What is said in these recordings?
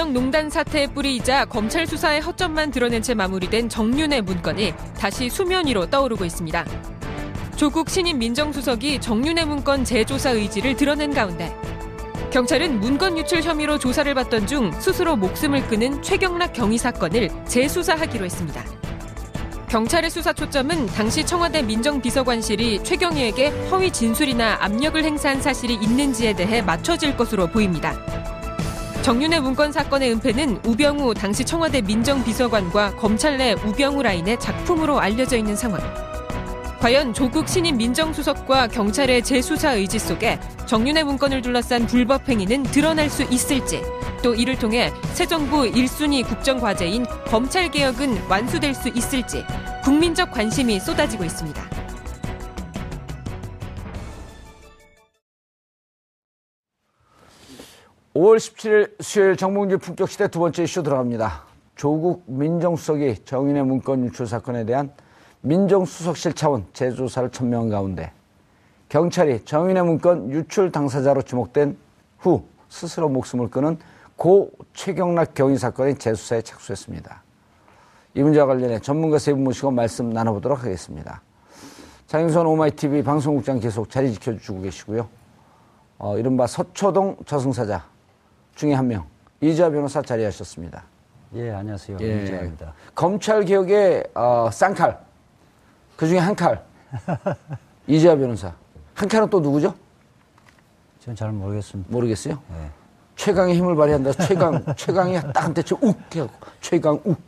국정농단 사태의 뿌리이자 검찰 수사의 허점만 드러낸 채 마무리된 정윤의 문건이 다시 수면 위로 떠오르고 있습니다. 조국 신임 민정수석이 정윤의 문건 재조사 의지를 드러낸 가운데 경찰은 문건 유출 혐의로 조사를 받던 중 스스로 목숨을 끊은 최경락 경위 사건을 재수사하기로 했습니다. 경찰의 수사 초점은 당시 청와대 민정비서관실이 최경희에게 허위 진술이나 압력을 행사한 사실이 있는지에 대해 맞춰질 것으로 보입니다. 정윤의 문건 사건의 은폐는 우병우 당시 청와대 민정비서관과 검찰 내 우병우 라인의 작품으로 알려져 있는 상황. 과연 조국 신임 민정수석과 경찰의 재수사 의지 속에 정윤의 문건을 둘러싼 불법 행위는 드러날 수 있을지, 또 이를 통해 새 정부 1순위 국정과제인 검찰개혁은 완수될 수 있을지 국민적 관심이 쏟아지고 있습니다. (5월 17일) 수요일 정봉주 품격시대 두 번째 이슈 들어갑니다 조국 민정수석이 정윤의 문건 유출 사건에 대한 민정수석실 차원 재조사를 천명한 가운데 경찰이 정인의 문건 유출 당사자로 지목된 후 스스로 목숨을 끊은 고 최경락 경위 사건의 재수사에 착수했습니다. 이 문제와 관련해 전문가 세 분 모시고 말씀 나눠보도록 하겠습니다. 장윤선 오마이TV 방송국장 계속 자리 지켜주고 계시고요. 어, 이른바 서초동 저승사자 중에 한 명, 이지아 변호사 자리하셨습니다. 예, 안녕하세요. 예. 이지아입니다. 검찰 개혁의 어, 쌍칼, 그 중에 한 칼. 이재하 변호사. 한 칼은 또 누구죠? 저는 잘 모르겠습니다. 모르겠어요? 네. 최강의 힘을 발휘한다. 최강, 최강이 딱 한테 욱 해갖고, 최강 욱.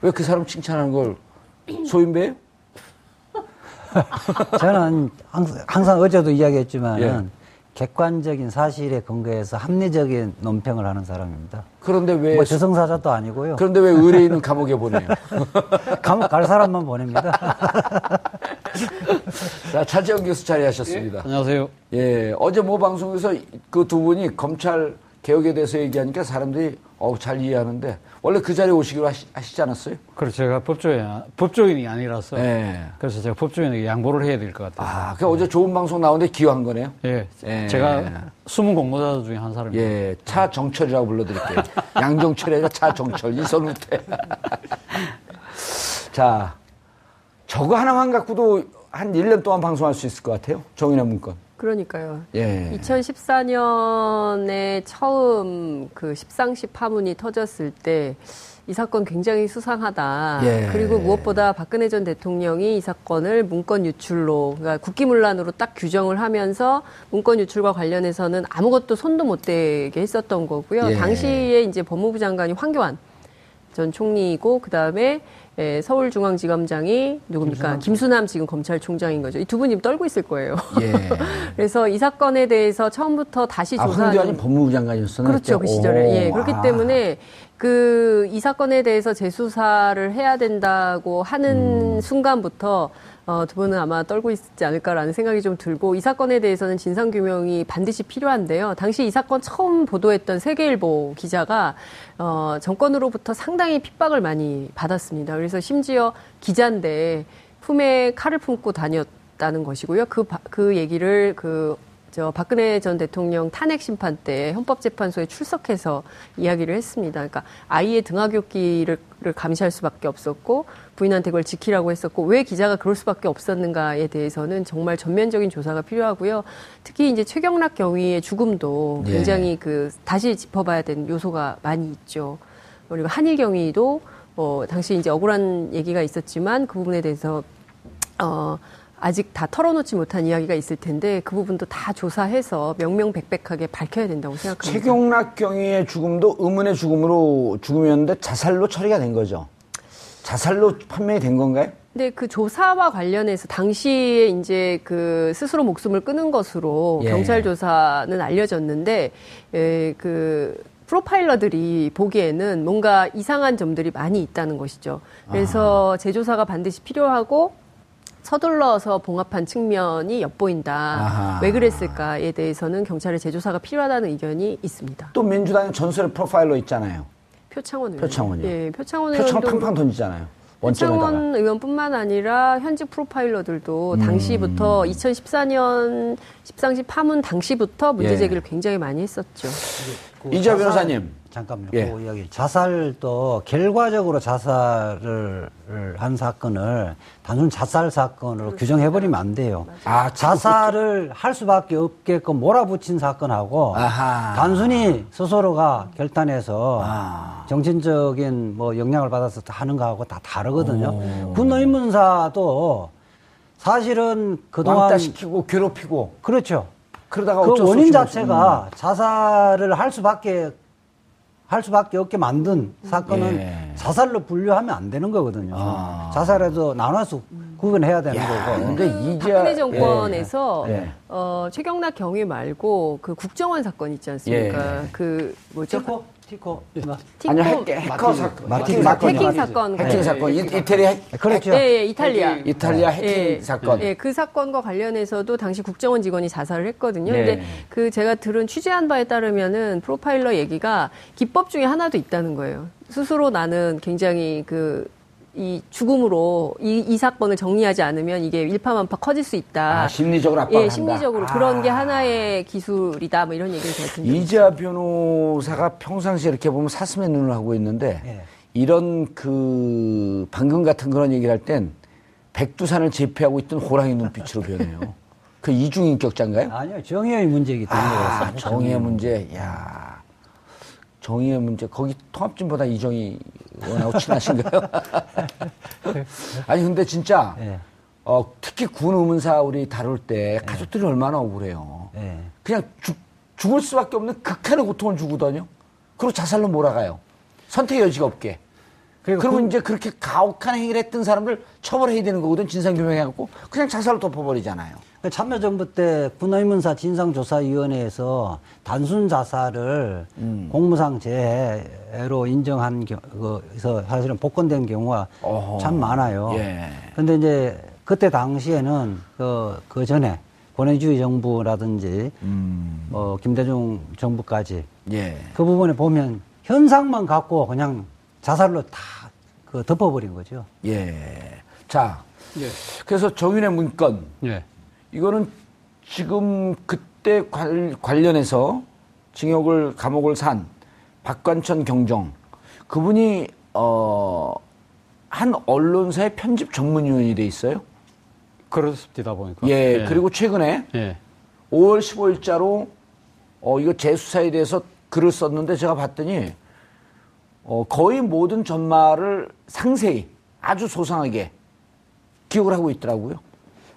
왜 그 사람 칭찬하는 걸 소인배예요? 저는 항상, 어제도 이야기했지만 예. 객관적인 사실에 근거해서 합리적인 논평을 하는 사람입니다. 그런데 왜. 뭐 저승사자도 아니고요. 그런데 왜 의뢰인은 감옥에 보내요? 감옥 갈 사람만 보냅니다. 자, 차재영 교수 자리하셨습니다. 예, 안녕하세요. 예, 어제 모 방송에서 그 두 분이 검찰 개혁에 대해서 얘기하니까 사람들이 어, 잘 이해하는데 원래 그 자리에 오시기로 하시, 하시 지 않았어요? 그렇죠. 제가 법조인, 법조인이 아니라서. 네. 그래서 제가 법조인에게 양보를 해야 될 것 같아요. 아, 그 네. 어제 좋은 방송 나오는데 기여한 거네요? 예. 예. 제가 숨은 공모자 중에 한 사람입니다. 예. 차정철이라고 불러드릴게요. 양정철이 아니라 차정철. 이선우태. 자, 저거 하나만 갖고도 한 1년 동안 방송할 수 있을 것 같아요. 정인의 문건. 그러니까요. 예. 2014년에 처음 그 십상시 파문이 터졌을 때 이 사건 굉장히 수상하다. 예. 그리고 무엇보다 박근혜 전 대통령이 이 사건을 문건 유출로, 그러니까 국기문란으로 딱 규정을 하면서 문건 유출과 관련해서는 아무것도 손도 못 대게 했었던 거고요. 예. 당시에 이제 법무부 장관이 황교안 전 총리이고 그 다음에 예, 서울중앙지검장이 누굽니까? 김수남, 김수남 지금 검찰총장인 거죠. 이 두 분이 떨고 있을 거예요. 예. 그래서 이 사건에 대해서 처음부터 다시 아, 조사하는. 황교안이 법무부 장관이었어요. 그렇죠. 그 시절에. 예. 그렇기 아. 때문에 그 이 사건에 대해서 재수사를 해야 된다고 하는 음. 순간부터 어, 두 분은 아마 떨고 있지 않을까라는 생각이 좀 들고 이 사건에 대해서는 진상 규명이 반드시 필요한데요. 당시 이 사건 처음 보도했던 세계일보 기자가 어, 정권으로부터 상당히 핍박을 많이 받았습니다. 그래서 심지어 기자인데 품에 칼을 품고 다녔다는 것이고요. 그, 그 얘기를 그 저 박근혜 전 대통령 탄핵 심판 때 헌법재판소에 출석해서 이야기를 했습니다. 그러니까 아이의 등하굣길을 감시할 수밖에 없었고 부인한테 그걸 지키라고 했었고 왜 기자가 그럴 수밖에 없었는가에 대해서는 정말 전면적인 조사가 필요하고요. 특히 이제 최경락 경위의 죽음도 예. 굉장히 예. 그 다시 짚어봐야 되는 요소가 많이 있죠. 그리고 한일 경위도 어 당시 이제 억울한 얘기가 있었지만 그 부분에 대해서 어 아직 다 털어놓지 못한 이야기가 있을 텐데 그 부분도 다 조사해서 명명백백하게 밝혀야 된다고 생각합니다. 최경락 경위의 죽음도 의문의 죽음으로 죽음이었는데 자살로 처리가 된 거죠. 자살로 판명이 된 건가요? 네, 그 조사와 관련해서 당시에 이제 그 스스로 목숨을 끊은 것으로 예. 경찰 조사는 알려졌는데 에, 그 프로파일러들이 보기에는 뭔가 이상한 점들이 많이 있다는 것이죠. 그래서 아. 재조사가 반드시 필요하고 서둘러서 봉합한 측면이 엿보인다. 아하. 왜 그랬을까에 대해서는 경찰의 재조사가 필요하다는 의견이 있습니다. 또 민주당의 전설의 프로파일러 있잖아요. 표창원 의원. 표창원이요. 예, 표창원 의원. 표창 팡팡 던지잖아요. 표창원 의원뿐만 아니라 현직 프로파일러들도 음. 당시부터 2014년 십상시 파문 당시부터 문제 예. 제기를 예. 굉장히 많이 했었죠. 그 이재 변호사님. 잠깐만요. 예. 그 이야기. 자살도 결과적으로 자살을 한 사건을 단순 자살 사건으로 그렇죠. 규정해버리면 안 돼요. 아, 자살을 할 수밖에 없게끔 몰아붙인 사건하고 아하. 단순히 스스로가 결단해서 아. 정신적인 뭐 영향을 받아서 하는 거하고 다 다르거든요. 군 의문사도 사실은 그동안 시키고 괴롭히고 그렇죠. 그러다가 그 원인 자체가 자살을 할 수밖에 할 수밖에 없게 만든 사건은 예. 자살로 분류하면 안 되는 거거든요. 아. 자살에도 나눠서 구분해야 되는 야, 거고. 근데 이제 박근혜 정권에서 예. 예. 어, 최경락 경위 말고 그 국정원 사건 있지 않습니까? 예. 그 뭐죠? 티코? 티코. 아니 해커, 해커 사건. 마틴 사건. 해킹 사건. 해킹 사건. 이, 이태리 해, 그렇죠. 예, 예, 이탈리아. 이탈리아 해킹 예, 사건. 예, 그 사건과 관련해서도 당시 국정원 직원이 자살을 했거든요. 네. 근데 그 제가 들은 취재한 바에 따르면은 프로파일러 얘기가 기법 중에 하나도 있다는 거예요. 스스로 나는 굉장히 그 이 죽음으로 이, 이 사건을 정리하지 않으면 이게 일파만파 커질 수 있다. 아, 심리적으로 압박을 예, 심리적으로 한다. 그런 게 아. 하나의 기술이다. 뭐 이런 얘기를 제가 듣는 이자 변호사가 평상시에 이렇게 보면 사슴의 눈을 하고 있는데 예. 이런 그 방금 같은 그런 얘기를 할 땐 백두산을 제패하고 있던 호랑이 눈빛으로 변해요. 그 이중인격자인가요? 아니요, 정의의 문제이기 때문에. 아, 정의의 문제. 야 정의의 문제 거기 통합진보다 이정희 의원하고 친하신가요? 아니 근데 진짜 네. 어, 특히 군 의문사 우리 다룰 때 네. 가족들이 얼마나 억울해요. 네. 그냥 죽, 죽을 수밖에 없는 극한의 고통을 주거든요. 그리고 자살로 몰아가요. 선택 여지가 없게. 그러면 군... 이제 그렇게 가혹한 행위를 했던 사람들 처벌해야 되는 거거든 진상규명해갖고 그냥 자살로 덮어버리잖아요. 그 참여정부 때 군의문사 진상조사위원회에서 단순 자살을 음. 공무상 재해로 인정한 경우에서 사실은 복권된 경우가 어허. 참 많아요. 예. 근데 이제 그때 당시에는 그, 그 전에 권위주의 정부라든지 음. 뭐 김대중 정부까지 예. 그 부분에 보면 현상만 갖고 그냥 자살로 다 그 덮어버린 거죠. 예. 자, 예. 그래서 정윤의 문건. 예. 이거는 지금 그때 관련해서 징역을 감옥을 산 박관천 경정 그분이 어, 한 언론사의 편집 전문위원이 돼 있어요. 그렇습니다 보니까. 예, 예. 그리고 최근에 예. 5월 15일자로 어, 이거 재수사에 대해서 글을 썼는데 제가 봤더니 어, 거의 모든 전말을 상세히 아주 소상하게 기억을 하고 있더라고요.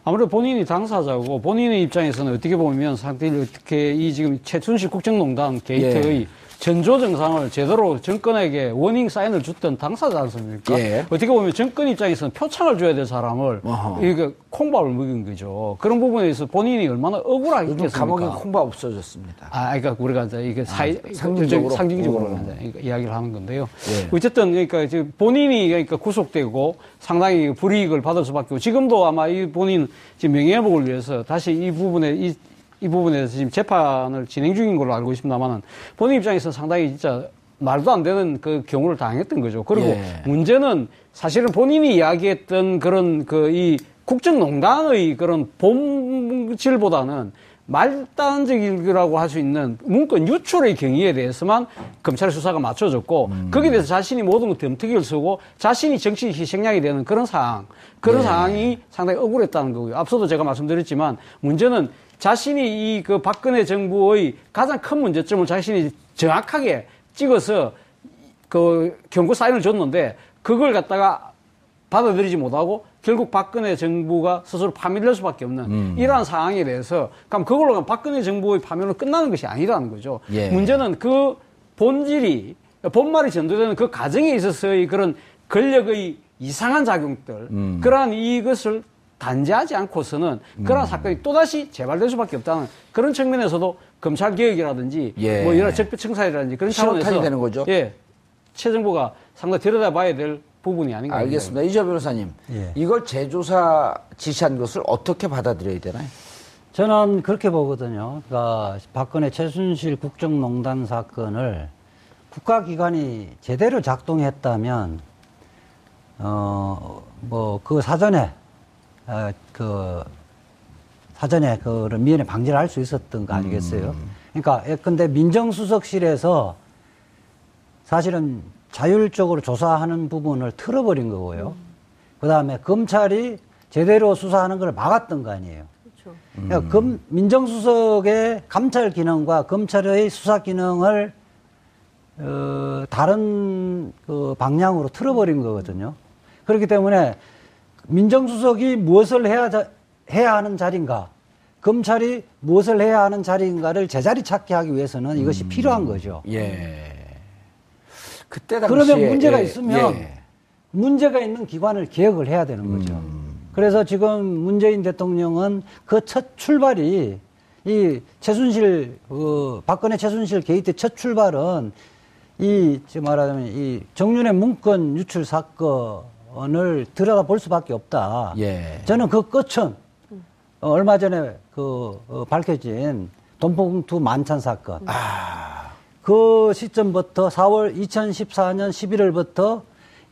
아무래도 본인이 당사자고 본인의 입장에서는 어떻게 보면 상대를 어떻게 이 지금 최순실 국정농단 게이트의 예. 전조 정상을 제대로 정권에게 워닝 사인을 줬던 당사자 않습니까? 예. 어떻게 보면 정권 입장에서는 표창을 줘야 될 사람을 이게 콩밥을 먹인 거죠. 그런 부분에서 본인이 얼마나 억울하겠습니까? 감옥에 콩밥 없어졌습니다. 아, 그러니까 우리가 이제 이게 사회 아, 상징적으로, 상징적으로 음. 이야기를 하는 건데요. 예. 어쨌든 그러니까 본인이 그러니까 구속되고 상당히 불이익을 받을 수밖에 없고 지금도 아마 이 본인 지금 명예회복을 위해서 다시 이 부분에 이 이 부분에서 지금 재판을 진행 중인 걸로 알고 있습니다만은 본인 입장에서 상당히 진짜 말도 안 되는 그 경우를 당했던 거죠. 그리고 예. 문제는 사실은 본인이 이야기했던 그런 그 이 국정농단의 그런 본질보다는 말단적이라고 할 수 있는 문건 유출의 경위에 대해서만 검찰 수사가 맞춰졌고 음. 거기에 대해서 자신이 모든 것 덤터기를 쓰고 자신이 정치 희생양이 되는 그런 상황 그런 네. 상황이 상당히 억울했다는 거고요. 앞서도 제가 말씀드렸지만 문제는 자신이 이 그 박근혜 정부의 가장 큰 문제점을 자신이 정확하게 찍어서 그 경고 사인을 줬는데 그걸 갖다가 받아들이지 못하고 결국 박근혜 정부가 스스로 파멸될 수밖에 없는 음. 이러한 상황에 대해서 그럼 그걸로 가면 박근혜 정부의 파멸은 끝나는 것이 아니라는 거죠. 예. 문제는 그 본질이 본말이 전도되는 그 과정에 있어서의 그런 권력의 이상한 작용들 음. 그러한 이것을 단죄하지 않고서는 그러한 음. 사건이 또다시 재발될 수밖에 없다는 그런 측면에서도 검찰 개혁이라든지 예. 뭐 여러 적폐청산이라든지 그런 차원에서 되는 거죠. 예. 최 정부가 상당히 들여다봐야 될 부분이 아닌가 알겠습니다. 이재 변호사님, 예. 이걸 재조사 지시한 것을 어떻게 받아들여야 되나요? 저는 그렇게 보거든요. 그러니까 박근혜 최순실 국정농단 사건을 국가기관이 제대로 작동했다면, 어, 뭐, 그 사전에 어, 그 사전에 그런 미연에 방지를 할 수 있었던 거 아니겠어요? 음. 그러니까 예컨대 민정수석실에서 사실은 자율적으로 조사하는 부분을 틀어버린 거고요. 음. 그 다음에 검찰이 제대로 수사하는 걸 막았던 거 아니에요. 그렇죠. 그러니까 검, 민정수석의 감찰 기능과 검찰의 수사 기능을 어, 다른 그 방향으로 틀어버린 거거든요. 그렇기 때문에 민정수석이 무엇을 해야, 해야 하는 자리인가, 검찰이 무엇을 해야 하는 자리인가를 제자리 찾게 하기 위해서는 이것이 음. 필요한 거죠. 예. 그때 당시에 그러면 문제가 예, 있으면 예. 문제가 있는 기관을 개혁을 해야 되는 거죠. 음. 그래서 지금 문재인 대통령은 그 첫 출발이 이 최순실 그 박근혜 최순실 게이트 첫 출발은 이 지금 말하자면 이 정윤회 문건 유출 사건 을 들여다 볼 수밖에 없다. 예. 저는 그 끝은 어, 얼마 전에 그 어, 밝혀진 돈봉투 만찬 사건. 아. 그 시점부터 4월 2014년 11월부터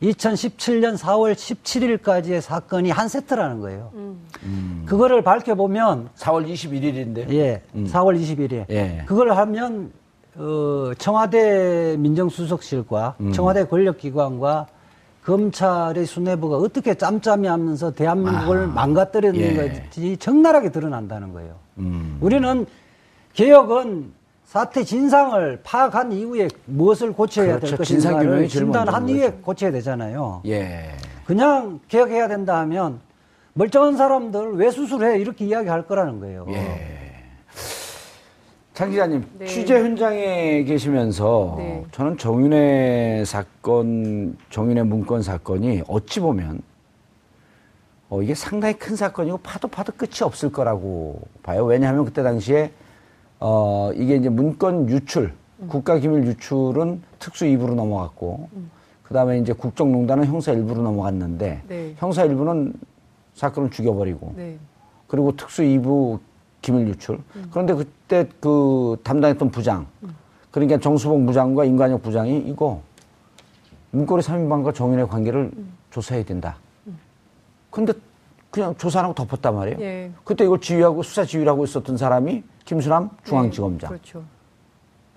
2017년 4월 17일까지의 사건이 한 세트라는 거예요. 음. 그거를 밝혀보면 4월 21일인데. 예, 음. 4월 21일. 예. 그걸 하면 어, 청와대 민정수석실과 음. 청와대 권력기관과 검찰의 수뇌부가 어떻게 짬짬이 하면서 대한민국을 아. 망가뜨렸는지 예. 적나라하게 드러난다는 거예요. 음. 우리는 개혁은 사태 진상을 파악한 이후에 무엇을 고쳐야 그렇죠. 될 것인가를 진단한 이후에 고쳐야 되잖아요. 예. 그냥 개혁해야 된다 하면 멀쩡한 사람들 왜 수술해 이렇게 이야기할 거라는 거예요. 예. 장 기자님 네. 취재 현장에 계시면서 네. 저는 정윤회 사건, 정윤회 문건 사건이 어찌 보면 어, 이게 상당히 큰 사건이고 파도 파도 끝이 없을 거라고 봐요. 왜냐하면 그때 당시에 어, 이게 이제 문건 유출, 음. 국가기밀 유출은 특수 2부로 넘어갔고, 음. 그 다음에 이제 국정농단은 형사 1부로 넘어갔는데, 네. 형사 1부는 사건을 죽여버리고, 네. 그리고 특수 2부 기밀 유출. 음. 그런데 그때 그 담당했던 부장, 음. 그러니까 정수봉 부장과 임관혁 부장이 이거 문고리 3인방과 정인의 관계를 음. 조사해야 된다. 음. 근데 그냥 조사 안 하고 덮었단 말이에요. 예. 그때 이걸 지휘하고 수사 지휘를 하고 있었던 사람이 김수남 중앙지검장. 네, 그렇죠.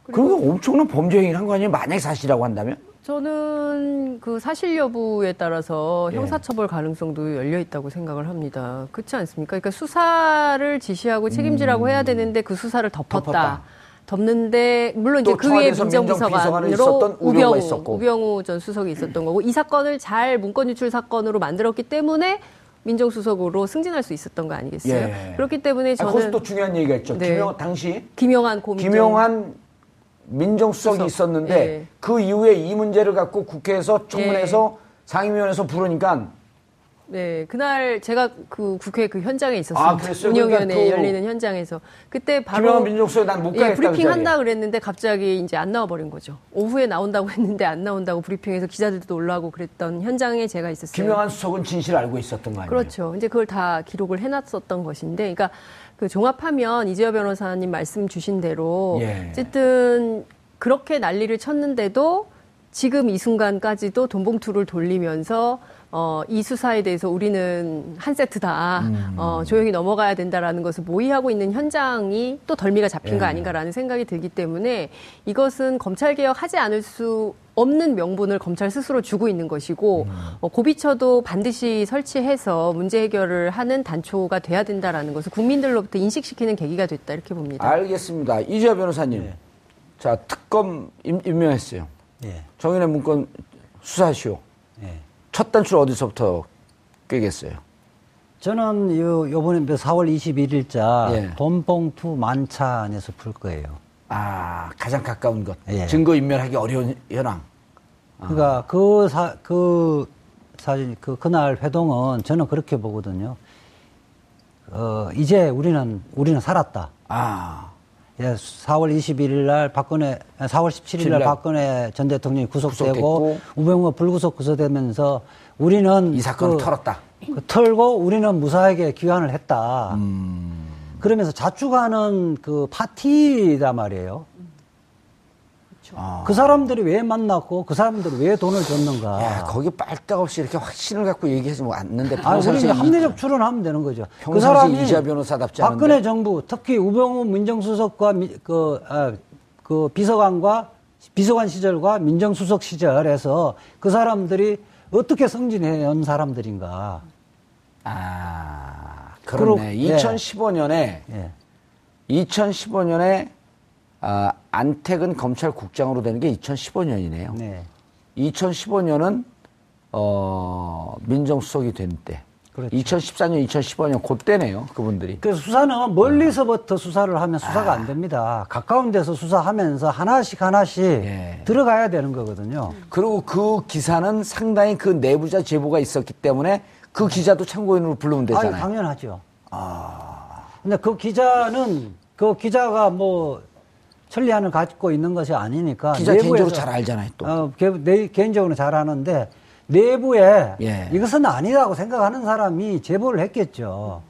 그리고 엄청난 범죄 행위를 한 거 아니에요? 만약에 사실이라고 한다면? 저는 그 사실 여부에 따라서 예. 형사처벌 가능성도 열려 있다고 생각을 합니다. 그렇지 않습니까? 그러니까 수사를 지시하고 책임지라고 음. 해야 되는데 그 수사를 덮었다. 덮었다. 덮는데 물론 이제 그 위에 민정비서관으로 우병우, 우병우 전 수석이 있었던 거고 이 사건을 잘 문건 유출 사건으로 만들었기 때문에 민정수석으로 승진할 수 있었던 거 아니겠어요? 예. 그렇기 때문에 저는 아, 또 중요한 얘기가 있죠. 네. 김영 당시 김영한 고민정 김영한 민정수석이 수석. 있었는데 예. 그 이후에 이 문제를 갖고 국회에서 청문회에서 예. 상임위원회에서 부르니까 네, 그날 제가 그 국회 그 현장에 있었어요. 아, 운영위원회 그러니까 열리는 현장에서 그때 바로 민정수석 난못 가겠다. 예, 브리핑 한다 그랬는데 갑자기 이제 안 나와 버린 거죠. 오후에 나온다고 했는데 안 나온다고 브리핑해서 기자들도 올라오고 그랬던 현장에 제가 있었어요. 김영환 수석은 진실을 알고 있었던 거 아니에요? 그렇죠. 이제 그걸 다 기록을 해놨었던 것인데, 그러니까 그 종합하면 이재호 변호사님 말씀 주신 대로 예. 어쨌든 그렇게 난리를 쳤는데도 지금 이 순간까지도 돈봉투를 돌리면서 어, 이 수사에 대해서 우리는 한 세트다. 음. 어, 조용히 넘어가야 된다라는 것을 모의하고 있는 현장이 또 덜미가 잡힌 예. 거 아닌가라는 생각이 들기 때문에 이것은 검찰 개혁 하지 않을 수 없는 명분을 검찰 스스로 주고 있는 것이고 음. 어, 고비처도 반드시 설치해서 문제 해결을 하는 단초가 돼야 된다라는 것을 국민들로부터 인식시키는 계기가 됐다 이렇게 봅니다. 알겠습니다. 이재화 변호사님, 네. 자 특검 임, 명했어요 네. 정인의 문건 수사시오. 네. 첫 단추 어디서부터 꿰겠어요? 저는 요, 요번에 4월 21일자 예. 돈봉투 만찬에서 풀 거예요. 아, 가장 가까운 것. 예. 증거 인멸하기 어려운 현황. 아. 그러니까 그 사, 그 사진, 그, 그날 회동은 저는 그렇게 보거든요. 어, 이제 우리는, 우리는 살았다. 아. 예, 4월 21일 날 박근혜, 4월 17일 날 박근혜 전 대통령이 구속되고, 구속됐고, 우병우가 불구속 구속되면서 우리는 이 사건을 그, 털었다. 그 털고 우리는 무사하게 귀환을 했다. 음. 그러면서 자축하는 그 파티다 말이에요. 아. 그 사람들이 왜 만났고 그 사람들이 왜 돈을 줬는가. 야, 거기 빨데없이 이렇게 확신을 갖고 얘기하지 않는데 아, 우리는 합리적 추론하면 되는 거죠. 그 사람이 이자 변호사답지 박근혜 않은데. 정부 특히 우병우 민정수석과 미, 그, 아, 그 비서관과 비서관 시절과 민정수석 시절에서 그 사람들이 어떻게 승진해 온 사람들인가. 아, 그렇네. 2015년에 예. 2015년에 아, 안택은 검찰국장으로 되는 게 2015년이네요. 네. 2015년은 어, 민정수석이 된 때. 그렇죠. 2014년, 2015년 그때네요, 그분들이. 그래서 수사는 멀리서부터 수사를 하면 수사가 아. 안 됩니다. 가까운 데서 수사하면서 하나씩 하나씩 예. 들어가야 되는 거거든요. 그리고 그 기사는 상당히 그 내부자 제보가 있었기 때문에 그 기자도 참고인으로 부르면 되잖아요. 아 당연하죠. 아. 근데 그 기자는 그 기자가 뭐 천리안을 갖고 있는 것이 아니니까 기자 개인적으로 잘 알잖아요. 또 어, 내, 개인적으로 잘 아는데 내부에 예. 이것은 아니라고 생각하는 사람이 제보를 했겠죠.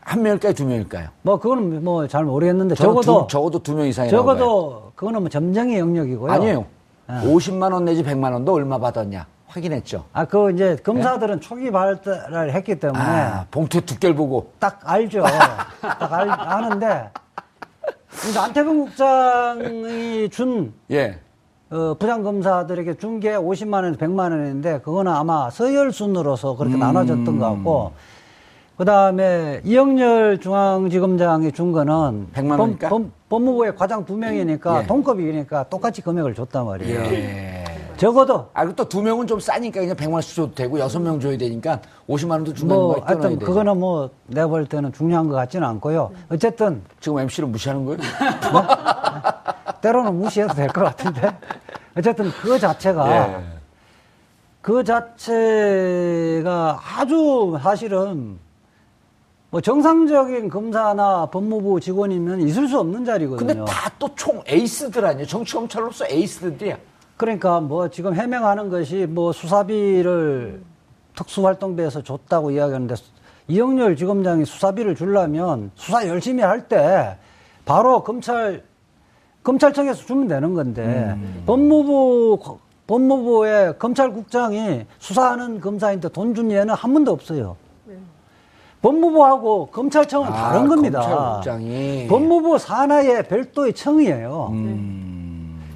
한 명일까요, 두 명일까요? 뭐 그거는 뭐 잘 모르겠는데 적어도 두, 적어도 두 명 이상이 적어도 그거는 뭐 점쟁이 영역이고요. 아니에요. 네. 50만 원 내지 100만 원도 얼마 받았냐 확인했죠. 아, 그 이제 검사들은 네? 초기 발달을 했기 때문에 아, 봉투 두께를 보고 딱 알죠. 딱 알, 아는데 근데 안태근 국장이 준 예. 어, 부장검사들에게 준 게 50만 원에서 100만 원인데 그거는 아마 서열순으로서 그렇게 음. 나눠졌던 것 같고 그 다음에 이영렬 중앙지검장이 준 거는 100만 원이니까? 법, 법무부의 과장 두 명이니까 예. 동급이니까 똑같이 금액을 줬단 말이에요. 예. 적어도. 아, 또 두 명은 좀 싸니까 그냥 100만 원씩 줘도 되고 여섯 명 줘야 되니까 50만 원도 중간에 뭐, 하여튼 그거는 뭐 내가 볼 때는 중요한 것 같지는 않고요. 어쨌든. 지금 MC를 무시하는 거예요? 뭐? 때로는 무시해도 될 것 같은데. 어쨌든 그 자체가 예. 그 자체가 아주 사실은 뭐 정상적인 검사나 법무부 직원이면 있을 수 없는 자리거든요. 근데 다 또 총 에이스들 아니에요? 정치검찰로서 에이스들이야. 그러니까 뭐 지금 해명하는 것이 뭐 수사비를 특수활동비에서 줬다고 이야기하는데 이영렬 지검장이 수사비를 주려면 수사 열심히 할 때 바로 검찰 검찰청에서 주면 되는 건데 음. 법무부 법무부의 검찰국장이 수사하는 검사인데 돈 준 예는 한 번도 없어요. 네. 법무부하고 검찰청은 아, 다른 겁니다. 검찰국장이 법무부 산하의 별도의 청이에요. 음.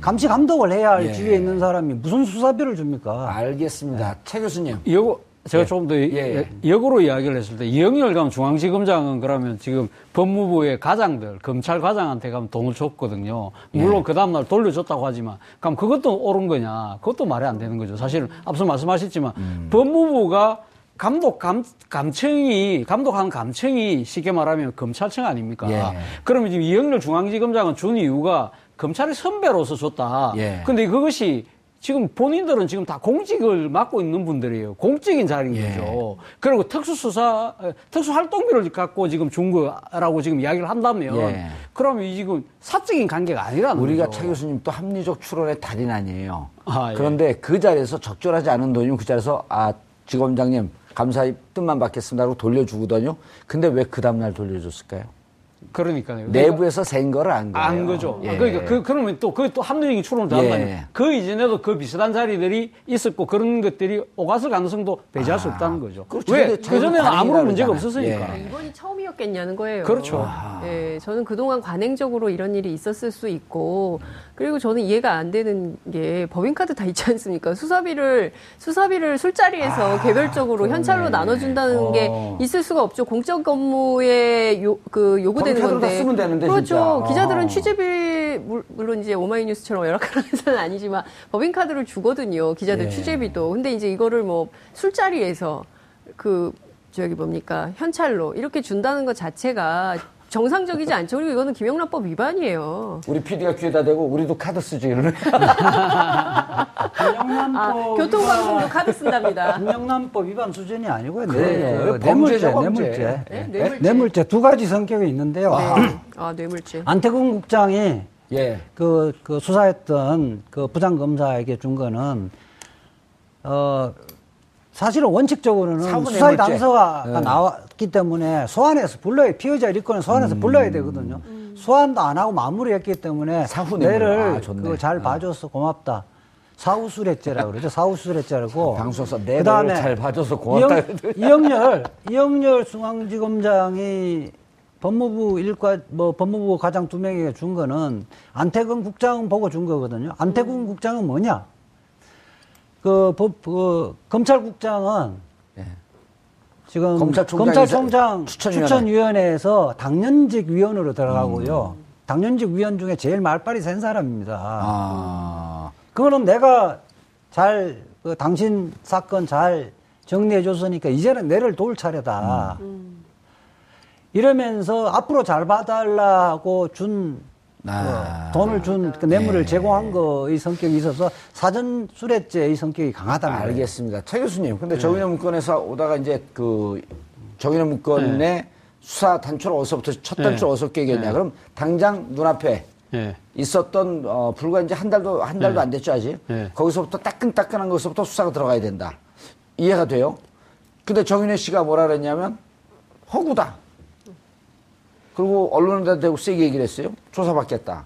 감시 감독을 해야 할 예. 지위에 있는 사람이 무슨 수사비를 줍니까? 알겠습니다. 예. 최 교수님. 이거 제가 예. 조금 더 예. 역으로 이야기를 했을 때 이영렬 감 중앙지검장은 그러면 지금 법무부의 가장들 검찰 과장한테 가면 돈을 줬거든요. 물론 예. 그 다음날 돌려줬다고 하지만 그럼 그것도 옳은 거냐? 그것도 말이 안 되는 거죠. 사실 앞서 말씀하셨지만 음. 법무부가 감독 감, 감청이 감독하는 감청이 쉽게 말하면 검찰청 아닙니까? 예. 그러면 지금 이영렬 중앙지검장은 준 이유가 검찰의 선배로서 줬다. 예. 근데 그것이 지금 본인들은 지금 다 공직을 맡고 있는 분들이에요. 공직인 자리인 예. 거죠. 그리고 특수수사, 특수활동비를 갖고 지금 준 거라고 지금 이야기를 한다면, 예. 그러면 이 지금 사적인 관계가 아니라는 우리가 거죠. 차 교수님 또 합리적 추론의 달인 아니에요. 아, 예. 그런데 그 자리에서 적절하지 않은 돈이면 그 자리에서, 아, 지검장님, 감사의 뜻만 받겠습니다. 하고 돌려주거든요. 근데 왜 그 다음날 돌려줬을까요? 그러니까요. 내부에서 센 거를 안 거예요. 안 거죠. 예. 그러니까 그, 그러면 또, 그게 또 합리적인 추론을 더한다면 예. 그 이전에도 그 비슷한 자리들이 있었고 그런 것들이 오갔을 가능성도 배제할 아. 수 없다는 거죠. 그렇죠. 왜? 그전에는 아무런 문제가 없었으니까. 예. 이번이 처음이었겠냐는 거예요. 그렇죠. 예. 저는 그동안 관행적으로 이런 일이 있었을 수 있고 그리고 저는 이해가 안 되는 게 법인카드 다 있지 않습니까? 수사비를, 수사비를 술자리에서 아, 개별적으로 그러네. 현찰로 나눠준다는 어. 게 있을 수가 없죠. 공적 업무에 요, 그 요구되는 건데. 쓰면 되는데 그렇죠. 진짜. 기자들은 어. 취재비 물론 이제 오마이뉴스처럼 열악한 회사는 아니지만 법인카드를 주거든요. 기자들 예. 취재비도. 근데 이제 이거를 뭐 술자리에서 그 저기 뭡니까 현찰로 이렇게 준다는 것 자체가 정상적이지 않죠. 그리고 이거는 김영란법 위반이에요. 우리 PD가 귀에다 대고 우리도 카드 쓰지 이러네. 아, 교통방송도 카드 쓴답니다. 김영란법 위반 수준이 아니고요. 네, 네. 뇌물죄, 뇌물죄. 네? 뇌물죄. 뇌물죄 두 가지 성격이 있는데요. 네. 아, 뇌물죄. 안태근 국장이 예. 그, 그 수사했던 그 부장검사에게 준 거는 어 사실은 원칙적으로는 수사의 단서가 네. 나왔기 때문에 소환해서 불러야 피의자 일권을 소환해서 음. 불러야 되거든요. 음. 소환도 안 하고 마무리했기 때문에 사후 내를 아, 그잘 아. 봐줘서 고맙다. 사후수레죄라고 그러죠. 사후수레죄라고. 방송사 내를 잘 봐줘서 고맙다. 이영, 이영 렬, 이영렬 중앙지검장이 법무부 일과, 뭐, 법무부 과장 두 명에게 준 거는 안태근 국장 보고 준 거거든요. 안태근 국장은 뭐냐? 그, 법, 그, 검찰국장은 네. 지금 검찰총장 추천위원회. 에서 당연직 위원으로 들어가고요. 음. 당연직 위원 중에 제일 말빨이 센 사람입니다. 아. 그거는 내가 잘, 그 당신 사건 잘 정리해 줬으니까 이제는 내를 도울 차례다. 음. 이러면서 앞으로 잘 봐달라고 준 아. 어, 돈을 준그 뇌물을 네. 제공한 거의 성격이 있어서 사전 수뢰죄의 성격이 강하다는 거예요. 알겠습니다. 최 교수님, 근데 네. 정인호 문건에서 오다가 이제 그 정인호 문건의 네. 수사 단초를 어디서부터 첫 단초를 네. 어디서 깨겠냐? 네. 그럼 당장 눈앞에 네. 있었던 어, 불과 이제 한 달도 한 달도 안 됐죠 아직. 거기서부터 따끈따끈한 것부터 수사가 들어가야 된다. 이해가 돼요? 근데 정인호 씨가 뭐라 그랬냐면 허구다. 그리고 언론에다 대고 세게 얘기를 했어요. 조사받겠다.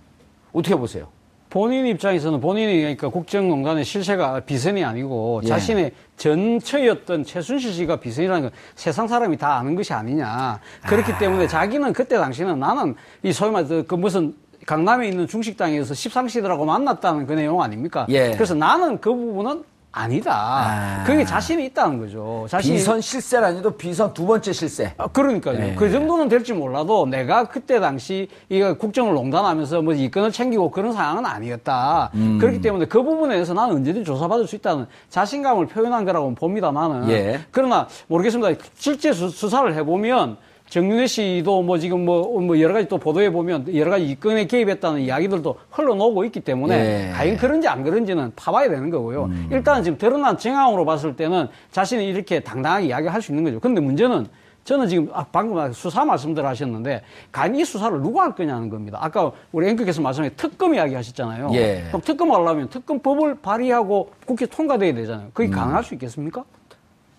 어떻게 보세요? 본인 입장에서는 본인이 그러니까 국정농단의 실세가 비선이 아니고 예. 자신의 전처였던 최순실 씨가 비선이라는 건 세상 사람이 다 아는 것이 아니냐. 그렇기 아. 때문에 자기는 그때 당시는 나는 이 소위 말해서 그 무슨 강남에 있는 중식당에서 십상시들하고 만났다는 그 내용 아닙니까? 예. 그래서 나는 그 부분은 아니다. 아. 그게 자신이 있다는 거죠. 자신이. 비선 실세라니도 비선 두 번째 실세. 아, 그러니까요. 네. 그 정도는 될지 몰라도 내가 그때 당시 이거 국정을 농단하면서 뭐 이권을 챙기고 그런 상황은 아니었다. 음. 그렇기 때문에 그 부분에 대해서 나는 언제든 조사받을 수 있다는 자신감을 표현한 거라고 봅니다. 나는. 예. 그러나 모르겠습니다. 실제 수, 수사를 해보면 정윤회 씨도 뭐 지금 뭐, 뭐 여러 가지 또 보도해 보면 여러 가지 이권에 개입했다는 이야기들도 흘러나오고 있기 때문에 예. 과연 그런지 안 그런지는 파봐야 되는 거고요. 음. 일단 지금 드러난 정황으로 봤을 때는 자신이 이렇게 당당하게 이야기할 수 있는 거죠. 근데 문제는 저는 지금 아, 방금 수사 말씀들 하셨는데 간이 수사를 누가 할 거냐는 겁니다. 아까 우리 앵커께서 말씀해 특검 이야기 하셨잖아요. 예. 그럼 특검 하려면 특검법을 발의하고 국회 통과돼야 되잖아요. 그게 음. 가능할 수 있겠습니까?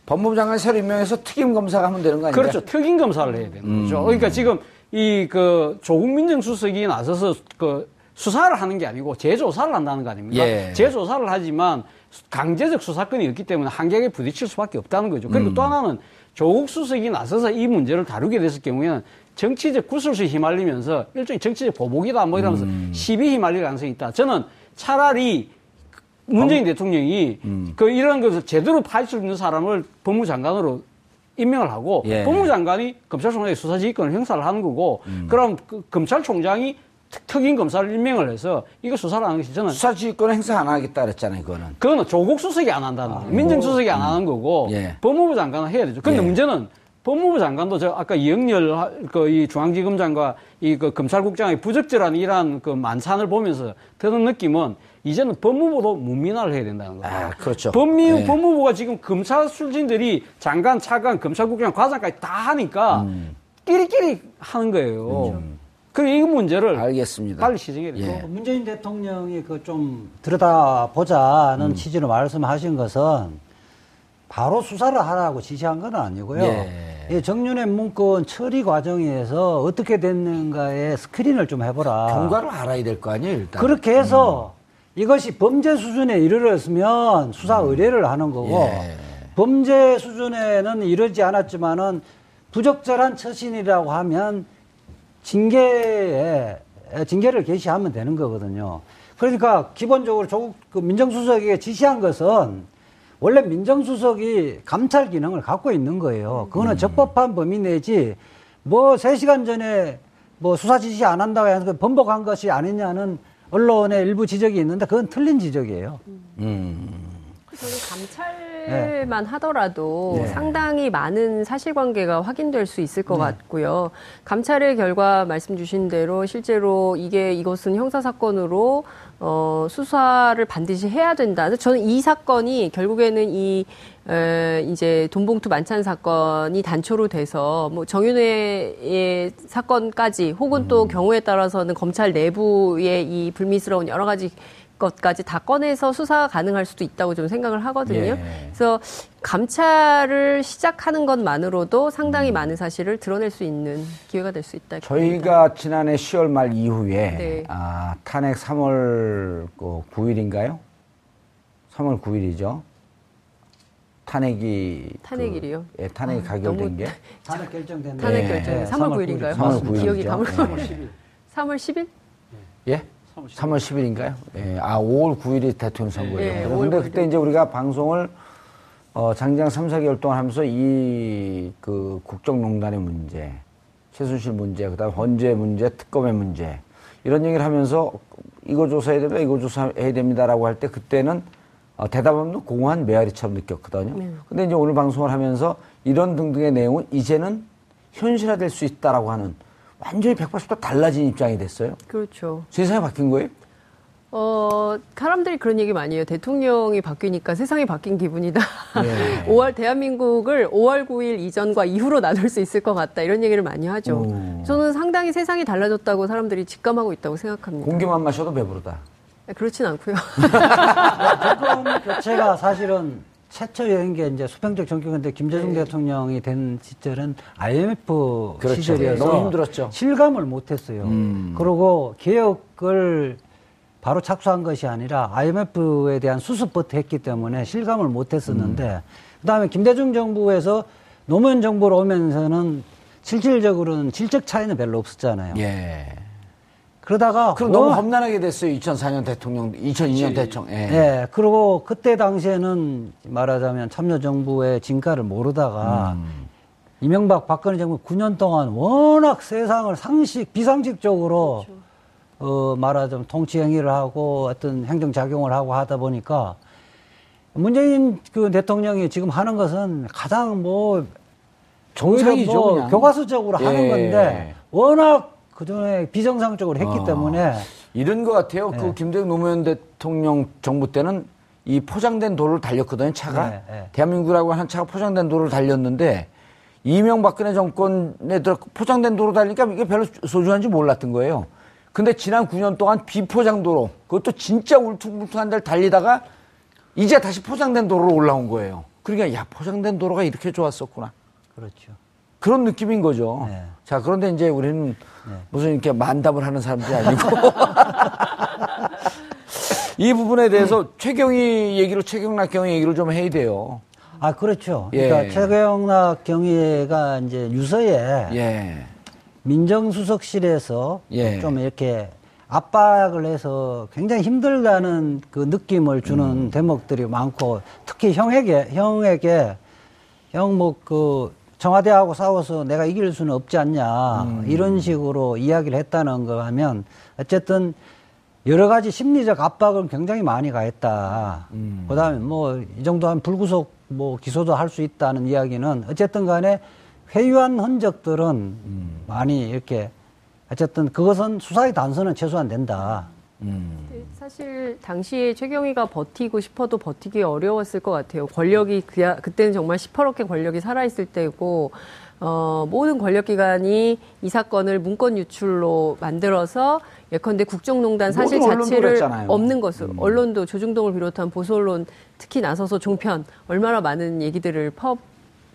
법무부 장관 새로 임명해서 특임 검사가 하면 되는 거 아니에요? 그렇죠. 특임 검사를 해야 되는 음. 거죠. 그러니까 지금 이 그 조국 민 정수석이 나서서 그 수사를 하는 게 아니고 재조사를 한다는 거 아닙니까? 예. 재조사를 하지만 강제적 수사권이 없기 때문에 한계에 부딪힐 수밖에 없다는 거죠. 그리고 음. 또 하나는 조국 수석이 나서서 이 문제를 다루게 됐을 경우에는 정치적 구설수에 휘말리면서 일종의 정치적 보복이다 뭐 이러면서 음. 시비 휘말릴 가능성이 있다. 저는 차라리 문재인 대통령이 음. 그 이런 것을 제대로 파헤칠 수 있는 사람을 법무장관으로 임명을 하고 예. 법무장관이 검찰총장의 수사지휘권을 행사를 하는 거고 음. 그럼 그 검찰총장이 특임 검사를 임명을 해서 이거 수사를 하는 것이 저는 수사지휘권 행사 안 하겠다 그랬잖아요 그거는 그거는 조국 수석이 안 한다는 아, 거예요 민정수석이 안 하는 거고 예. 법무부 장관은 해야 되죠 근데 예. 문제는 법무부 장관도 저 아까 이영렬 그 이 중앙지검장과 이 그 검찰국장의 부적절한 이러한 그 만찬을 보면서 드는 느낌은 이제는 법무부도 문민화를 해야 된다는 거예요. 아, 그렇죠. 법미, 네. 법무부가 지금 검찰 출신들이 장관, 차관, 검찰국장, 과장까지 다 하니까 음. 끼리끼리 하는 거예요. 음. 그이 문제를 알겠습니다. 빨리 시정해야 돼요. 예. 문재인 대통령이 그 좀 들여다보자는 음. 취지로 말씀하신 것은 바로 수사를 하라고 지시한 건 아니고요. 예. 정윤의 문건 처리 과정에서 어떻게 됐는가에 스크린을 좀 해보라. 경과를 알아야 될 거 아니에요, 일단. 그렇게 해서 음. 이것이 범죄 수준에 이르렀으면 수사 음. 의뢰를 하는 거고 예. 범죄 수준에는 이르지 않았지만은 부적절한 처신이라고 하면 징계에 징계를 개시하면 되는 거거든요. 그러니까 기본적으로 조국 그 민정수석에게 지시한 것은 원래 민정수석이 감찰 기능을 갖고 있는 거예요. 그거는 음. 적법한 범위 내지 뭐 3시간 전에 뭐 수사 지시 안 한다고 해서 번복한 것이 아니냐는 언론의 일부 지적이 있는데 그건 틀린 지적이에요. 음. 저는 감찰만 네. 하더라도 네. 상당히 많은 사실관계가 확인될 수 있을 것 네. 같고요. 감찰의 결과 말씀 주신 대로 실제로 이게 이것은 형사 사건으로 어, 수사를 반드시 해야 된다. 저는 이 사건이 결국에는 이 에, 이제 돈봉투 만찬 사건이 단초로 돼서 뭐 정윤회의 사건까지 혹은 또 음. 경우에 따라서는 검찰 내부의 이 불미스러운 여러 가지 것까지 다 꺼내서 수사가 가능할 수도 있다고 좀 생각을 하거든요. 예. 그래서 감찰을 시작하는 것만으로도 상당히 음. 많은 사실을 드러낼 수 있는 기회가 될 수 있다. 저희가 봅니다. 지난해 10월 말 이후에 네. 아, 탄핵 3월 그 9일인가요? 3월 9일이죠. 탄핵이 탄핵일이요? 그, 예, 탄핵이 아, 가결된 게 탄핵 결정된 탄핵 예. 결정 예. 3월 9일인가요? 3월 9일 기억이 가물가물. 3월 10일. 3월 10일? 예? 3월 10일인가요? 예. 아, 5월 9일이 대통령 선거예요. 예, 그런데 그때 이제 우리가 방송을 어, 장장 3, 4개월 동안 하면서 이 그 국정농단의 문제, 최순실 문제, 그다음 헌재 문제, 특검의 문제 이런 얘기를 하면서 이거 조사해야 됩니다, 이거 조사해야 됩니다라고 할 때 그때는 어, 대답 없는 공허한 메아리처럼 느꼈거든요. 네. 근데 이제 오늘 방송을 하면서 이런 등등의 내용은 이제는 현실화될 수 있다라고 하는 완전히 180도 달라진 입장이 됐어요. 그렇죠. 세상이 바뀐 거예요? 어, 사람들이 그런 얘기 많이 해요. 대통령이 바뀌니까 세상이 바뀐 기분이다. 예. 5월, 대한민국을 5월 9일 이전과 이후로 나눌 수 있을 것 같다. 이런 얘기를 많이 하죠. 오. 저는 상당히 세상이 달라졌다고 사람들이 직감하고 있다고 생각합니다. 공기만 마셔도 배부르다. 네, 그렇진 않고요. 정권 교체가 사실은 최초 여행 게 이제 수평적 정권인데 김대중 네. 대통령이 된 시절은 IMF 그렇죠. 시절이어서 너무 힘들었죠. 실감을 못했어요. 음. 그리고 개혁을 바로 착수한 것이 아니라 IMF에 대한 수습부터 했기 때문에 실감을 못했었는데 음. 그다음에 김대중 정부에서 노무현 정부로 오면서는 실질적으로는 질적 차이는 별로 없었잖아요. 예. 그러다가 그럼 너무 험난하게 됐어요. 2004년 대통령, 2002년 대통령. 예. 예. 그리고 그때 당시에는 말하자면 참여정부의 진가를 모르다가 음. 이명박 박근혜 정부 9년 동안 워낙 세상을 상식 비상식적으로 그렇죠. 어 말하자면 통치 행위를 하고 어떤 행정 작용을 하고 하다 보니까 문재인 그 대통령이 지금 하는 것은 가장 뭐 정상이죠. 뭐 교과서적으로 예. 하는 건데 워낙 그전에 비정상적으로 했기 어, 때문에 이런 것 같아요. 그 네. 그 김대중 노무현 대통령 정부 때는 이 포장된 도로를 달렸거든요. 차가 네, 네. 대한민국이라고 하는 차가 포장된 도로를 달렸는데 이명박근혜 정권에 들어 포장된 도로 달리니까 이게 별로 소중한지 몰랐던 거예요. 근데 지난 9년 동안 비포장 도로 그것도 진짜 울퉁불퉁한 데를 달리다가 이제 다시 포장된 도로로 올라온 거예요. 그러니까 야 포장된 도로가 이렇게 좋았었구나. 그렇죠. 그런 느낌인 거죠. 네. 자 그런데 이제 우리는 네. 무슨 이렇게 만담을 하는 사람들이 아니고 이 부분에 대해서 음. 최경희 얘기를 최경락 경희 얘기를 좀 해야 돼요. 아 그렇죠. 예. 그러니까 최경락 경위가 이제 유서에 예. 민정수석실에서 예. 좀 이렇게 압박을 해서 굉장히 힘들다는 그 느낌을 주는 음. 대목들이 많고 특히 형에게 형에게 형 뭐 그 청와대하고 싸워서 내가 이길 수는 없지 않냐 음. 이런 식으로 이야기를 했다는 거 하면 어쨌든 여러 가지 심리적 압박을 굉장히 많이 가했다. 음. 그다음에 뭐 이 정도 한 불구속 뭐 기소도 할 수 있다는 이야기는 어쨌든 간에 회유한 흔적들은 음. 많이 이렇게 어쨌든 그것은 수사의 단서는 최소한 된다. 음. 사실 당시에 최경희가 버티고 싶어도 버티기 어려웠을 것 같아요. 권력이 그야, 그때는 정말 시퍼렇게 권력이 살아있을 때고 어, 모든 권력기관이 이 사건을 문건 유출로 만들어서 예컨대 국정농단 사실 자체를 없는 것으로 음. 언론도 조중동을 비롯한 보수 언론 특히 나서서 종편 얼마나 많은 얘기들을 퍼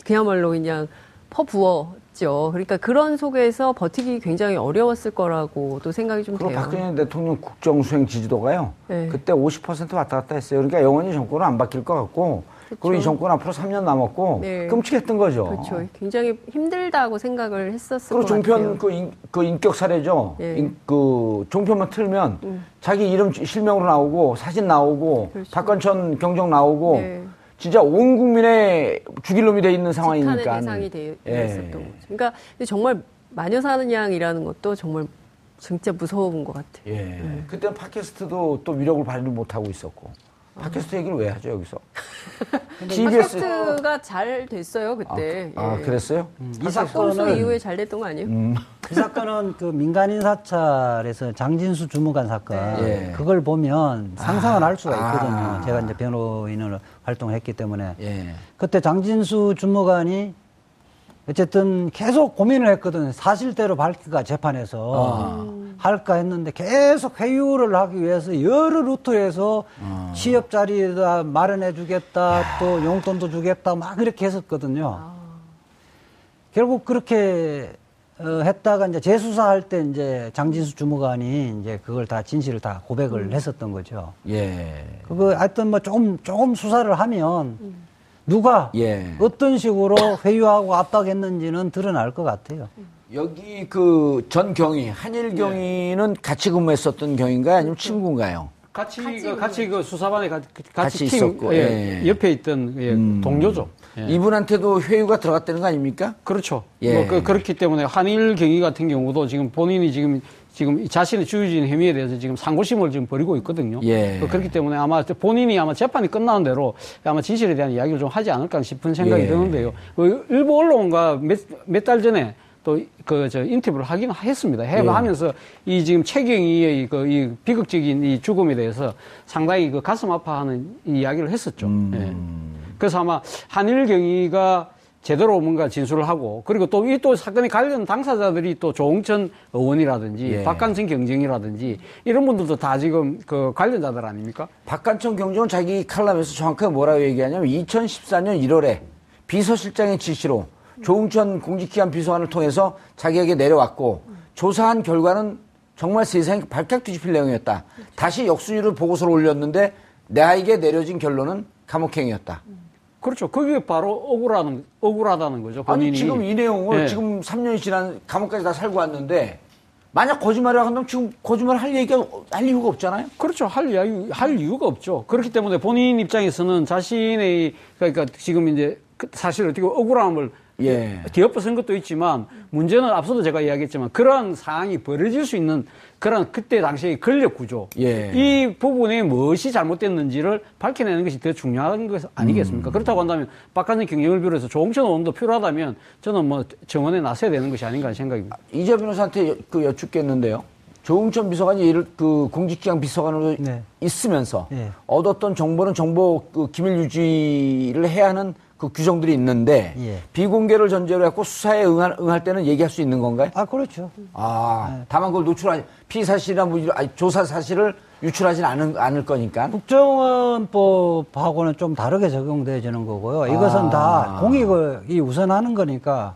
그야말로 그냥 퍼부어 죠 그러니까 그런 속에서 버티기 굉장히 어려웠을 거라고도 생각이 좀 돼요. 박근혜 대통령 국정 수행 지지도가요. 네. 그때 50% 왔다 갔다 했어요. 그러니까 영원히 정권은 안 바뀔 것 같고 그렇죠. 그리고 이 정권 앞으로 3년 남았고 네. 끔찍했던 거죠. 그렇죠. 굉장히 힘들다고 생각을 했었을 그리고 종편 그, 인, 그 인격 사례죠. 네. 인, 그 종편만 틀면 음. 자기 이름 실명으로 나오고 사진 나오고 그렇죠. 박건천 경정 나오고 네. 진짜 온 국민의 죽일 놈이 돼 있는 상황이니까. 대상이 되, 예. 었던 거죠. 그러니까 정말 마녀 사는 양이라는 것도 정말 진짜 무서운 것 같아요. 예. 네. 그때는 팟캐스트도 또 위력을 발휘 못 하고 있었고. 팟캐스트 얘기를 왜 하죠 여기서? 팟캐스트가 잘 됐어요 그때. 아, 아 예. 그랬어요? 음, 이 사건 이후에 잘 됐던 거 아니에요? 음. 이 사건은 그 민간인 사찰에서 장진수 주무관 사건 네. 예. 그걸 보면 상상을 아, 할 수가 있거든요. 아. 제가 이제 변호인으로 활동을 했기 때문에 예. 그때 장진수 주무관이 어쨌든 계속 고민을 했거든. 사실대로 밝히가 재판에서 아. 할까 했는데 계속 회유를 하기 위해서 여러 루트에서 아. 취업 자리에다 마련해 주겠다, 또 용돈도 주겠다, 막 그렇게 했었거든요. 아. 결국 그렇게 어, 했다가 이제 재수사할 때 이제 장진수 주무관이 이제 그걸 다 진실을 다 고백을 음. 했었던 거죠. 예. 그거 하여튼 뭐 조금 조금 수사를 하면 음. 누가 예. 어떤 식으로 회유하고 압박했는지는 드러날 것 같아요. 여기 그 전 경위 한일 경위는 예. 같이 근무했었던 경인가요, 아니면 친구인가요? 같이 같이 그, 같이 그 수사반에 같이, 같이 팀 있었고, 예, 예. 옆에 있던 예, 음. 동료죠. 예. 이분한테도 회유가 들어갔다는 거 아닙니까? 그렇죠. 예. 뭐 그, 그렇기 때문에 한일 경위 같은 경우도 지금 본인이 지금 지금 자신의 주유진 혐의에 대해서 지금 상고심을 지금 벌이고 있거든요. 예. 그렇기 때문에 아마 본인이 아마 재판이 끝나는 대로 아마 진실에 대한 이야기를 좀 하지 않을까 싶은 생각이 예. 드는데요. 그 일부 언론과 몇몇달 전에 또그저 인터뷰를 하긴 했습니다. 해 하면서 예. 이 지금 최경희의 그 이 비극적인 이 죽음에 대해서 상당히 그 가슴 아파하는 이야기를 했었죠. 음. 예. 그래서 아마 한일 경위가 제대로 뭔가 진술을 하고 그리고 또 이 또 사건에 관련 당사자들이 또 조홍천 의원이라든지 예. 박관청 경정이라든지 이런 분들도 다 지금 그 관련자들 아닙니까? 박관청 경정은 자기 칼럼에서 정확하게 뭐라고 얘기하냐면 2014년 1월에 비서실장의 지시로 조웅천 공직기관 비서관을 통해서 자기에게 내려왔고 조사한 결과는 정말 세상이 발칵 뒤집힐 내용이었다. 다시 역순위로 보고서를 올렸는데 내에게 내려진 결론은 감옥행위였다. 그렇죠. 그게 바로 억울하는, 억울하다는 거죠. 본인이. 아니, 지금 이 내용을 네. 지금 3년이 지난 감옥까지 다 살고 왔는데 만약 거짓말을 한다면 지금 거짓말 할 얘기가, 할 이유가 없잖아요? 그렇죠. 할, 이유, 할 이유가 없죠. 그렇기 때문에 본인 입장에서는 자신의, 그러니까 지금 이제 그 사실 어떻게 억울함을 예. 뒤엎어선 것도 있지만 문제는 앞서도 제가 이야기했지만 그러한 상황이 벌어질 수 있는 그런 그때 당시의 권력 구조 예. 이 부분에 무엇이 잘못됐는지를 밝혀내는 것이 더 중요한 것 아니겠습니까? 음. 그렇다고 한다면 박한진 경영을 비롯해서 조홍천 의원도 필요하다면 저는 뭐 정원에 나서야 되는 것이 아닌가 하는 생각입니다. 이재 변호사한테 그 여쭙겠는데요. 조홍천 비서관이 이를 그 공직기강 비서관으로 네. 있으면서 네. 얻었던 정보는 정보 그 기밀 유지를 해야 하는 그 규정들이 있는데 예. 비공개를 전제로 해고 수사에 응할, 응할 때는 얘기할 수 있는 건가요? 아 그렇죠. 아 네. 다만 그걸 노출하지 피사실이나 뭐 아니, 조사 사실을 유출하지는 않은, 않을 거니까. 국정원법하고는 좀 다르게 적용되어지는 거고요. 이것은 아. 다 공익이 우선하는 거니까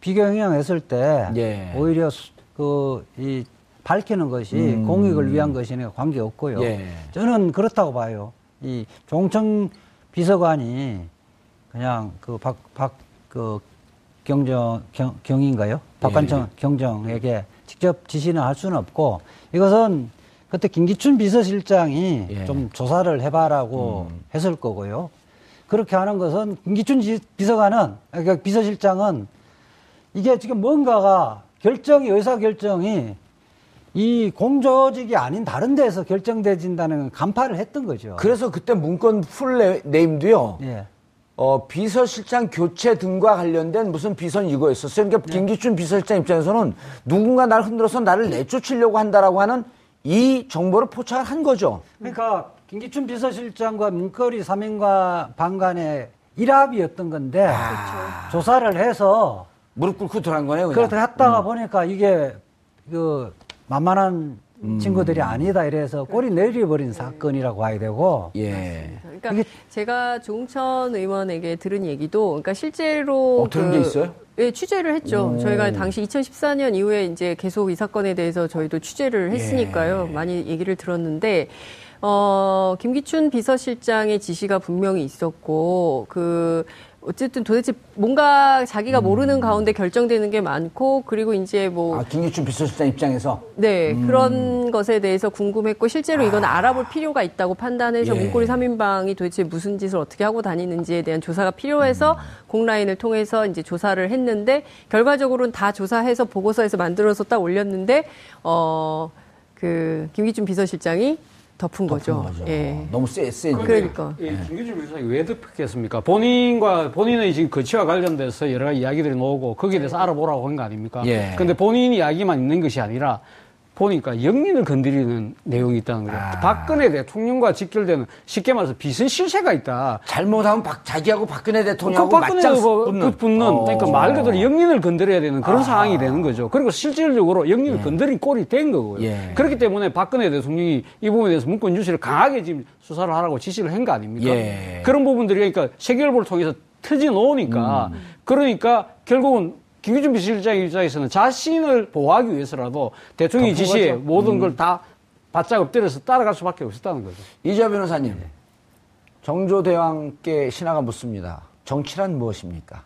비경영했을 때 예. 오히려 그 이 밝히는 것이 음. 공익을 위한 것이니까 관계 없고요. 예. 저는 그렇다고 봐요. 이 종청 비서관이 그냥 그 박, 박, 그 경정, 경, 경인가요? 박관청 예. 경정에게 직접 지시는 할 수는 없고 이것은 그때 김기춘 비서실장이 예. 좀 조사를 해봐라고 음. 했을 거고요. 그렇게 하는 것은 김기춘 비서관은, 그러니까 비서실장은 이게 지금 뭔가가 결정이, 의사 결정이 이 공조직이 아닌 다른 데서 결정되진다는 간파를 했던 거죠. 그래서 그때 문건 풀 네임도요. 예. 어, 비서실장 교체 등과 관련된 무슨 비선 이거였었어요. 그러니까 네. 김기춘 비서실장 입장에서는 누군가 나를 흔들어서 나를 내쫓으려고 한다라고 하는 이 정보를 포착을 한 거죠. 그러니까 김기춘 비서실장과 문거리 사명과 방간의 일합이었던 건데 아... 조사를 해서 무릎 꿇고 들어간 거네요. 그렇게 했다가 음. 보니까 이게 그 만만한 음. 친구들이 아니다 이래서 꼬리 내려버린 사건이라고 봐야 되고. 예. 그러니까 이게 제가 조홍천 의원에게 들은 얘기도 그러니까 실제로 어, 들은 그, 게 있어요? 예, 취재를 했죠. 오. 저희가 당시 2014년 이후에 이제 계속 이 사건에 대해서 저희도 취재를 했으니까요. 예. 많이 얘기를 들었는데 어, 김기춘 비서실장의 지시가 분명히 있었고 그 어쨌든 도대체 뭔가 자기가 음. 모르는 가운데 결정되는 게 많고 그리고 이제 뭐 아, 김기춘 비서실장 입장에서 네 음. 그런 것에 대해서 궁금했고 실제로 이건 아. 알아볼 필요가 있다고 판단해서 예. 문고리 3인방이 도대체 무슨 짓을 어떻게 하고 다니는지에 대한 조사가 필요해서 음. 공라인을 통해서 이제 조사를 했는데 결과적으로는 다 조사해서 보고서에서 만들어서 딱 올렸는데 어 그 김기춘 비서실장이 덮은, 거죠. 거죠. 예. 너무 세, 세. 그러니까. 예, 김기준 변호사가 왜 덮었겠습니까? 본인과, 본인의 지금 거치와 관련돼서 여러 가지 이야기들이 나오고 거기에 대해서 알아보라고 한 거 아닙니까? 예. 근데 본인 이야기만 있는 것이 아니라 보니까 영린을 건드리는 내용이 있다는 거예요. 아. 박근혜 대통령과 직결되는 쉽게 말해서 비선 실세가 있다. 잘못하면 박, 자기하고 박근혜 대통령하고 그 맞짱 뭐, 붙는, 붙는 어. 그러니까 말 그대로 영린을 건드려야 되는 그런 아. 상황이 되는 거죠. 그리고 실질적으로 영린을 예. 건드린 꼴이 된 거고요. 예. 그렇기 때문에 박근혜 대통령이 이 부분에 대해서 문건 유시를 강하게 지금 수사를 하라고 지시를 한 거 아닙니까? 예. 그런 부분들이 그러니까 세계일보를 통해서 터지 놓으니까 음. 그러니까 결국은 김기준 비서실장 입장에서는 자신을 보호하기 위해서라도 대통령이 지시에 모든 음. 걸다 바짝 엎드려서 따라갈 수밖에 없었다는 거죠. 이자 변호사님, 네. 정조대왕께 신하가 묻습니다. 정치란 무엇입니까?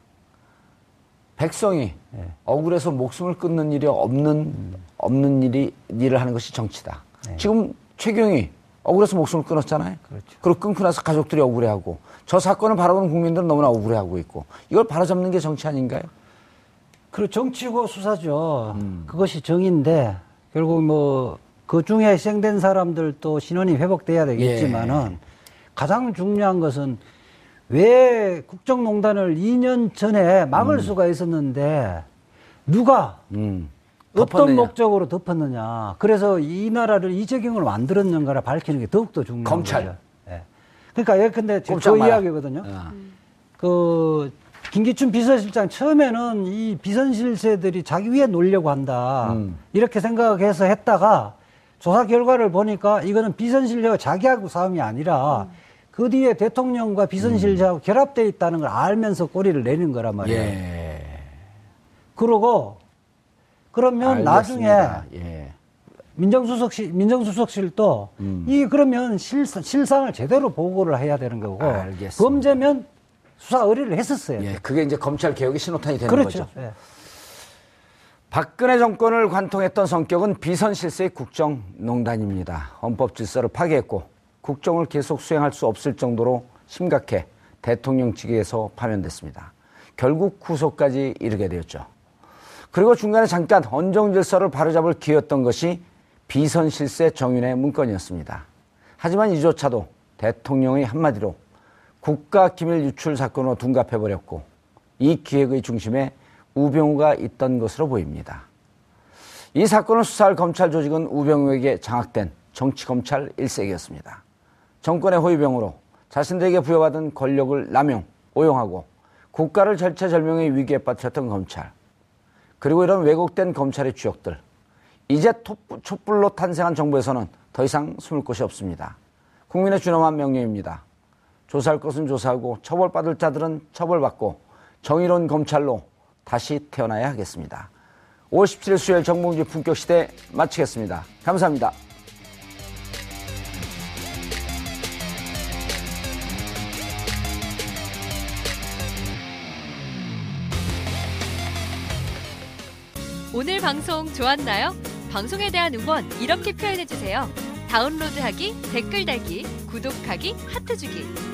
백성이 네. 억울해서 목숨을 끊는 일이 없는 음. 없는 일이 일을 하는 것이 정치다. 네. 지금 최경이 억울해서 목숨을 끊었잖아요. 그렇죠. 그리고 끊고 나서 가족들이 억울해하고 저 사건을 바라보는 국민들은 너무나 억울해하고 있고 이걸 바로잡는 게 정치 아닌가요? 그리고 정치고 수사죠. 음. 그것이 정인데 결국 뭐 그 중에 희생된 사람들도 신원이 회복돼야 되겠지만은 예. 가장 중요한 것은 왜 국정농단을 2년 전에 막을 음. 수가 있었는데 누가 음. 어떤 목적으로 덮었느냐. 그래서 이 나라를 이재경으로 만들었는가를 밝히는 게 더욱더 중요한 검찰. 거죠. 예. 그러니까 예컨대 저, 저 이야기거든요. 야. 그 김기춘 비서실장 처음에는 이 비선실세들이 자기 위에 놀려고 한다. 음. 이렇게 생각해서 했다가 조사 결과를 보니까 이거는 비선실세가 자기하고 싸움이 아니라 음. 그 뒤에 대통령과 비선실세하고 음. 결합되어 있다는 걸 알면서 꼬리를 내는 거란 말이에요. 예. 그러고 그러면 알겠습니다. 나중에 예. 민정수석실 민정수석실도 음. 이 그러면 실, 실상을 제대로 보고를 해야 되는 거고 알겠습니다. 범죄면 수사 의뢰를 했었어요. 예, 그게 이제 검찰 개혁의 신호탄이 되는 그렇죠. 거죠. 예. 박근혜 정권을 관통했던 성격은 비선실세의 국정농단입니다. 헌법 질서를 파괴했고 국정을 계속 수행할 수 없을 정도로 심각해 대통령직에서 파면됐습니다. 결국 구속까지 이르게 되었죠. 그리고 중간에 잠깐 헌정 질서를 바로잡을 기회였던 것이 비선실세 정윤의 문건이었습니다. 하지만 이조차도 대통령의 한마디로 국가 기밀 유출 사건으로 둔갑해 버렸고 이 기획의 중심에 우병우가 있던 것으로 보입니다. 이 사건을 수사할 검찰 조직은 우병우에게 장악된 정치 검찰 일색이었습니다. 정권의 호위병으로 자신들에게 부여받은 권력을 남용, 오용하고 국가를 절체절명의 위기에 빠뜨렸던 검찰. 그리고 이런 왜곡된 검찰의 주역들. 이제 촛불로 탄생한 정부에서는 더 이상 숨을 곳이 없습니다. 국민의 준엄한 명령입니다. 조사할 것은 조사하고 처벌받을 자들은 처벌받고 정의로운 검찰로 다시 태어나야 하겠습니다. 5월 17일 수요일 정봉주 품격 시대 마치겠습니다. 감사합니다. 오늘 방송 좋았나요? 방송에 대한 응원 이렇게 표현해 주세요. 다운로드하기, 댓글 달기, 구독하기, 하트 주기.